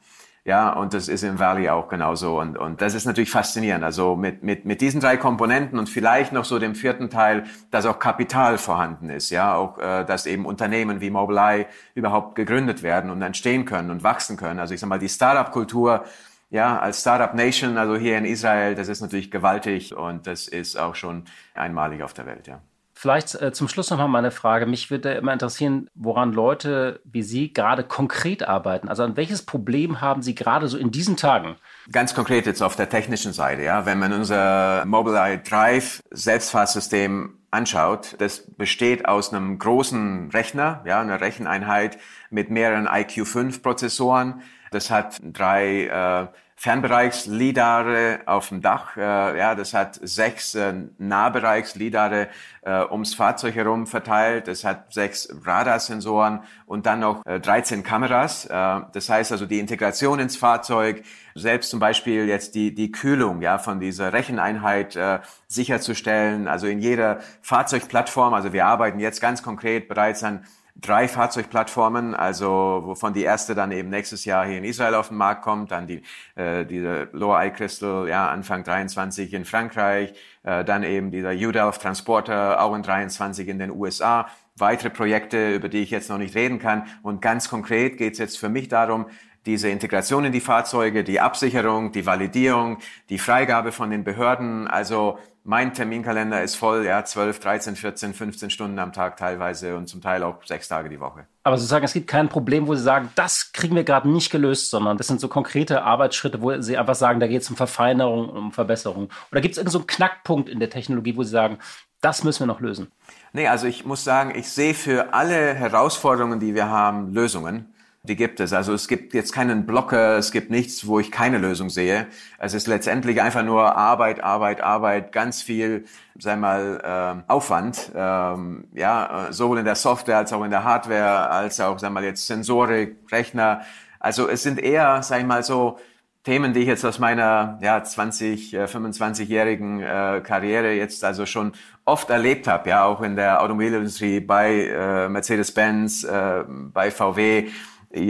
Ja, und das ist im Valley auch genauso. Und, und das ist natürlich faszinierend. Also mit, mit, mit diesen drei Komponenten und vielleicht noch so dem vierten Teil, dass auch Kapital vorhanden ist. Ja, auch, äh, dass eben Unternehmen wie Mobileye überhaupt gegründet werden und entstehen können und wachsen können. Also ich sag mal, die Startup-Kultur, ja, als Startup Nation, also hier in Israel, das ist natürlich gewaltig und das ist auch schon einmalig auf der Welt, ja. Vielleicht äh, zum Schluss noch mal meine Frage. Mich würde immer interessieren, woran Leute wie Sie gerade konkret arbeiten. Also an welches Problem haben Sie gerade so in diesen Tagen? Ganz konkret jetzt auf der technischen Seite, ja. Wenn man unser Mobileye Drive Selbstfahrsystem anschaut, das besteht aus einem großen Rechner, ja, einer Recheneinheit mit mehreren IQ5 Prozessoren. Das hat drei äh, Fernbereichslidare auf dem Dach. Äh, ja, das hat sechs äh, Nahbereichslidare äh, ums Fahrzeug herum verteilt. Das hat sechs Radarsensoren und dann noch äh, 13 Kameras. Äh, das heißt also die Integration ins Fahrzeug, selbst zum Beispiel jetzt die, die Kühlung ja, von dieser Recheneinheit äh, sicherzustellen. Also in jeder Fahrzeugplattform, also wir arbeiten jetzt ganz konkret bereits an drei Fahrzeugplattformen, also wovon die erste dann eben nächstes Jahr hier in Israel auf den Markt kommt, dann die äh, diese Lower Eye Crystal ja Anfang 23 in Frankreich, äh, dann eben dieser UDELF Transporter auch in 23 in den USA, weitere Projekte, über die ich jetzt noch nicht reden kann. Und ganz konkret geht es jetzt für mich darum, diese Integration in die Fahrzeuge, die Absicherung, die Validierung, die Freigabe von den Behörden, also mein Terminkalender ist voll, ja, 12, 13, 14, 15 Stunden am Tag teilweise und zum Teil auch sechs Tage die Woche. Aber Sie sagen, es gibt kein Problem, wo Sie sagen, das kriegen wir gerade nicht gelöst, sondern das sind so konkrete Arbeitsschritte, wo Sie einfach sagen, da geht es um Verfeinerung, um Verbesserung. Oder gibt es irgendeinen so Knackpunkt in der Technologie, wo Sie sagen, das müssen wir noch lösen? Nee, also ich muss sagen, ich sehe für alle Herausforderungen, die wir haben, Lösungen die gibt es. Also es gibt jetzt keinen Blocker, es gibt nichts, wo ich keine Lösung sehe. Es ist letztendlich einfach nur Arbeit, Arbeit, Arbeit, ganz viel, sei mal, äh, Aufwand, ähm, ja, sowohl in der Software als auch in der Hardware, als auch, sei mal, jetzt Sensorik, Rechner. Also es sind eher, ich mal, so Themen, die ich jetzt aus meiner ja, 20, äh, 25-jährigen äh, Karriere jetzt also schon oft erlebt habe, ja, auch in der Automobilindustrie bei äh, Mercedes-Benz, äh, bei VW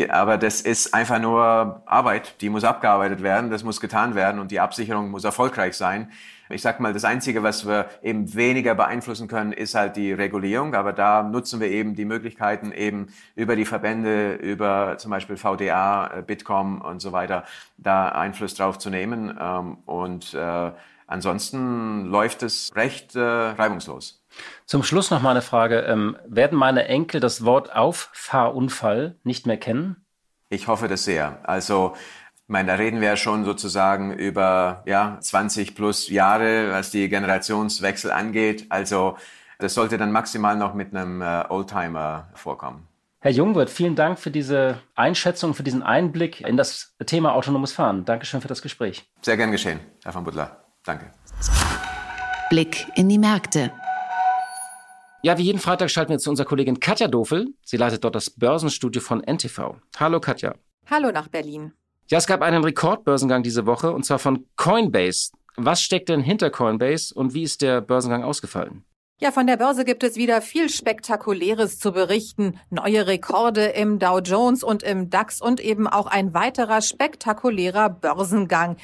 aber das ist einfach nur Arbeit, die muss abgearbeitet werden, das muss getan werden und die Absicherung muss erfolgreich sein. Ich sag mal, das Einzige, was wir eben weniger beeinflussen können, ist halt die Regulierung. Aber da nutzen wir eben die Möglichkeiten eben über die Verbände, über zum Beispiel VDA, äh, Bitkom und so weiter, da Einfluss drauf zu nehmen. Ähm, und äh, ansonsten läuft es recht äh, reibungslos. Zum Schluss noch mal eine Frage. Ähm, werden meine Enkel das Wort Auffahrunfall nicht mehr kennen? Ich hoffe das sehr. Also, ich meine, da reden wir ja schon sozusagen über ja, 20 plus Jahre, was die Generationswechsel angeht. Also, das sollte dann maximal noch mit einem äh, Oldtimer vorkommen. Herr Jungwirth, vielen Dank für diese Einschätzung, für diesen Einblick in das Thema autonomes Fahren. Dankeschön für das Gespräch. Sehr gern geschehen, Herr von Butler. Danke. Blick in die Märkte. Ja, wie jeden Freitag schalten wir zu unserer Kollegin Katja Dofel. Sie leitet dort das Börsenstudio von NTV. Hallo Katja. Hallo nach Berlin. Ja, es gab einen Rekordbörsengang diese Woche und zwar von Coinbase. Was steckt denn hinter Coinbase und wie ist der Börsengang ausgefallen? Ja, von der Börse gibt es wieder viel Spektakuläres zu berichten. Neue Rekorde im Dow Jones und im DAX und eben auch ein weiterer spektakulärer Börsengang.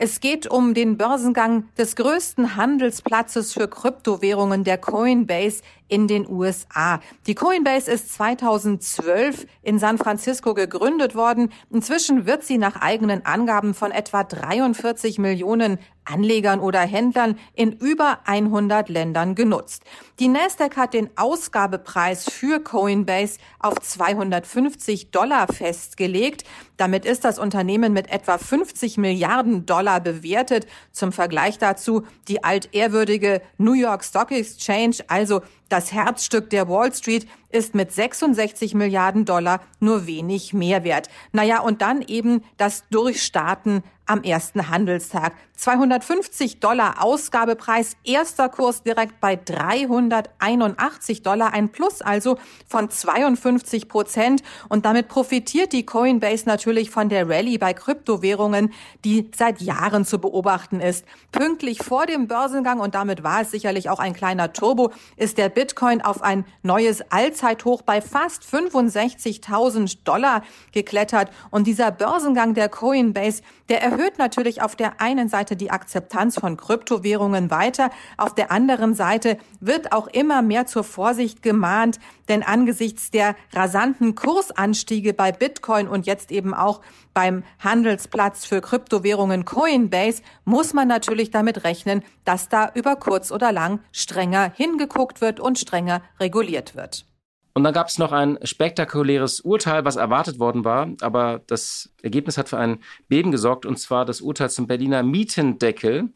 Es geht um den Börsengang des größten Handelsplatzes für Kryptowährungen der Coinbase in den USA. Die Coinbase ist 2012 in San Francisco gegründet worden. Inzwischen wird sie nach eigenen Angaben von etwa 43 Millionen Anlegern oder Händlern in über 100 Ländern genutzt. Die Nasdaq hat den Ausgabepreis für Coinbase auf 250 Dollar festgelegt. Damit ist das Unternehmen mit etwa 50 Milliarden Dollar bewertet. Zum Vergleich dazu die altehrwürdige New York Stock Exchange, also das Herzstück der Wall Street ist mit 66 Milliarden Dollar nur wenig mehr wert. Naja, und dann eben das Durchstarten am ersten Handelstag. 250 Dollar Ausgabepreis, erster Kurs direkt bei 381 Dollar, ein Plus also von 52 Prozent. Und damit profitiert die Coinbase natürlich von der Rallye bei Kryptowährungen, die seit Jahren zu beobachten ist. Pünktlich vor dem Börsengang, und damit war es sicherlich auch ein kleiner Turbo, ist der Bitcoin auf ein neues Allzeithoch bei fast 65.000 Dollar geklettert. Und dieser Börsengang der Coinbase, der erhöht natürlich auf der einen Seite die Akzeptanz von Kryptowährungen weiter. Auf der anderen Seite wird auch immer mehr zur Vorsicht gemahnt, denn angesichts der rasanten Kursanstiege bei Bitcoin und jetzt eben auch beim Handelsplatz für Kryptowährungen Coinbase muss man natürlich damit rechnen, dass da über kurz oder lang strenger hingeguckt wird und strenger reguliert wird. Und dann gab es noch ein spektakuläres Urteil, was erwartet worden war, aber das Ergebnis hat für ein Beben gesorgt, und zwar das Urteil zum Berliner Mietendeckel.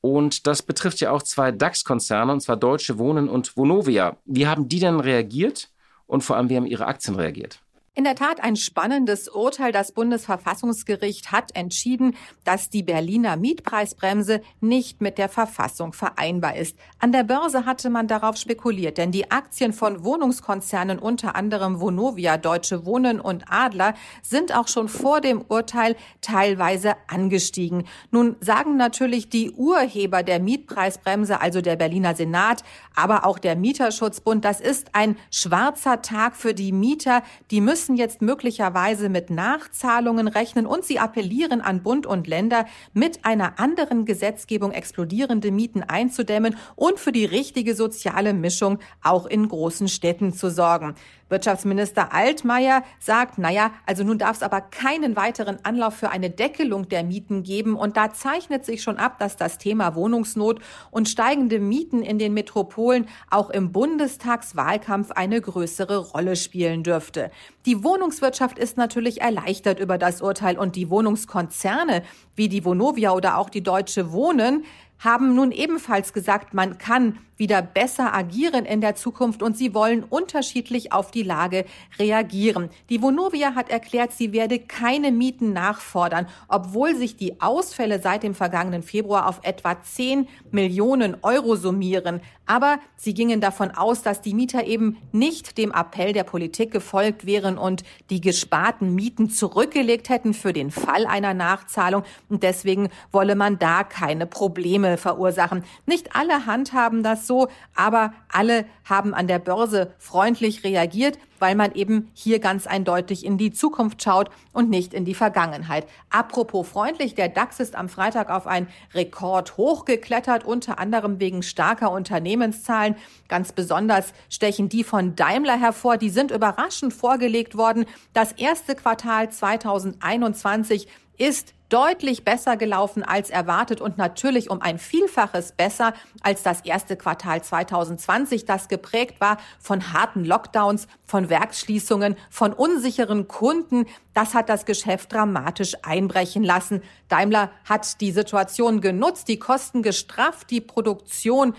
Und das betrifft ja auch zwei DAX-Konzerne, und zwar Deutsche Wohnen und Vonovia. Wie haben die denn reagiert? Und vor allem, wie haben ihre Aktien reagiert? In der Tat ein spannendes Urteil. Das Bundesverfassungsgericht hat entschieden, dass die Berliner Mietpreisbremse nicht mit der Verfassung vereinbar ist. An der Börse hatte man darauf spekuliert, denn die Aktien von Wohnungskonzernen, unter anderem Vonovia, Deutsche Wohnen und Adler, sind auch schon vor dem Urteil teilweise angestiegen. Nun sagen natürlich die Urheber der Mietpreisbremse, also der Berliner Senat, aber auch der Mieterschutzbund, das ist ein schwarzer Tag für die Mieter. Die müssen müssen jetzt möglicherweise mit Nachzahlungen rechnen und sie appellieren an Bund und Länder, mit einer anderen Gesetzgebung explodierende Mieten einzudämmen und für die richtige soziale Mischung auch in großen Städten zu sorgen. Wirtschaftsminister Altmaier sagt, naja, also nun darf es aber keinen weiteren Anlauf für eine Deckelung der Mieten geben. Und da zeichnet sich schon ab, dass das Thema Wohnungsnot und steigende Mieten in den Metropolen auch im Bundestagswahlkampf eine größere Rolle spielen dürfte. Die Wohnungswirtschaft ist natürlich erleichtert über das Urteil und die Wohnungskonzerne wie die Vonovia oder auch die Deutsche Wohnen haben nun ebenfalls gesagt, man kann wieder besser agieren in der Zukunft und sie wollen unterschiedlich auf die Lage reagieren. Die Vonovia hat erklärt, sie werde keine Mieten nachfordern, obwohl sich die Ausfälle seit dem vergangenen Februar auf etwa 10 Millionen Euro summieren. Aber sie gingen davon aus, dass die Mieter eben nicht dem Appell der Politik gefolgt wären und die gesparten Mieten zurückgelegt hätten für den Fall einer Nachzahlung. Und deswegen wolle man da keine Probleme verursachen. Nicht alle handhaben das so, aber alle haben an der Börse freundlich reagiert, weil man eben hier ganz eindeutig in die Zukunft schaut und nicht in die Vergangenheit. Apropos freundlich, der DAX ist am Freitag auf ein Rekord hochgeklettert, unter anderem wegen starker Unternehmenszahlen. Ganz besonders stechen die von Daimler hervor. Die sind überraschend vorgelegt worden. Das erste Quartal 2021 ist deutlich besser gelaufen als erwartet und natürlich um ein Vielfaches besser als das erste Quartal 2020, das geprägt war von harten Lockdowns, von Werksschließungen, von unsicheren Kunden. Das hat das Geschäft dramatisch einbrechen lassen. Daimler hat die Situation genutzt, die Kosten gestrafft, die Produktion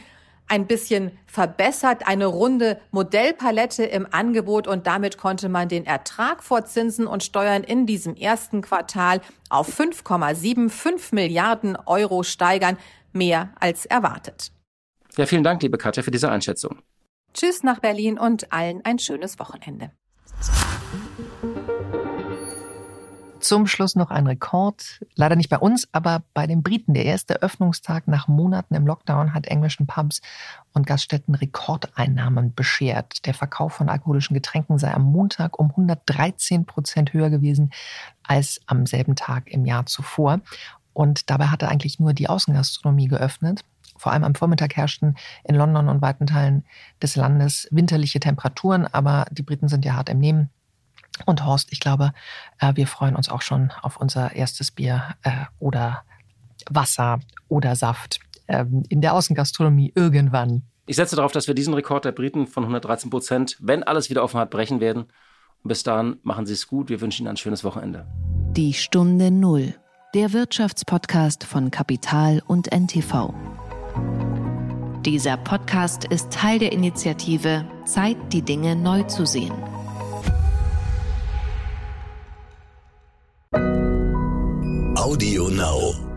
ein bisschen verbessert, eine runde Modellpalette im Angebot und damit konnte man den Ertrag vor Zinsen und Steuern in diesem ersten Quartal auf 5,75 Milliarden Euro steigern, mehr als erwartet. Ja, vielen Dank, liebe Katja, für diese Einschätzung. Tschüss nach Berlin und allen ein schönes Wochenende. Zum Schluss noch ein Rekord. Leider nicht bei uns, aber bei den Briten. Der erste Öffnungstag nach Monaten im Lockdown hat englischen Pubs und Gaststätten Rekordeinnahmen beschert. Der Verkauf von alkoholischen Getränken sei am Montag um 113 Prozent höher gewesen als am selben Tag im Jahr zuvor. Und dabei hatte eigentlich nur die Außengastronomie geöffnet. Vor allem am Vormittag herrschten in London und weiten Teilen des Landes winterliche Temperaturen, aber die Briten sind ja hart im Nehmen. Und Horst, ich glaube, äh, wir freuen uns auch schon auf unser erstes Bier äh, oder Wasser oder Saft ähm, in der Außengastronomie irgendwann. Ich setze darauf, dass wir diesen Rekord der Briten von 113 Prozent, wenn alles wieder offen hat, brechen werden. Und bis dahin machen Sie es gut. Wir wünschen Ihnen ein schönes Wochenende. Die Stunde Null, der Wirtschaftspodcast von Kapital und NTV. Dieser Podcast ist Teil der Initiative Zeit, die Dinge neu zu sehen. Audio Now.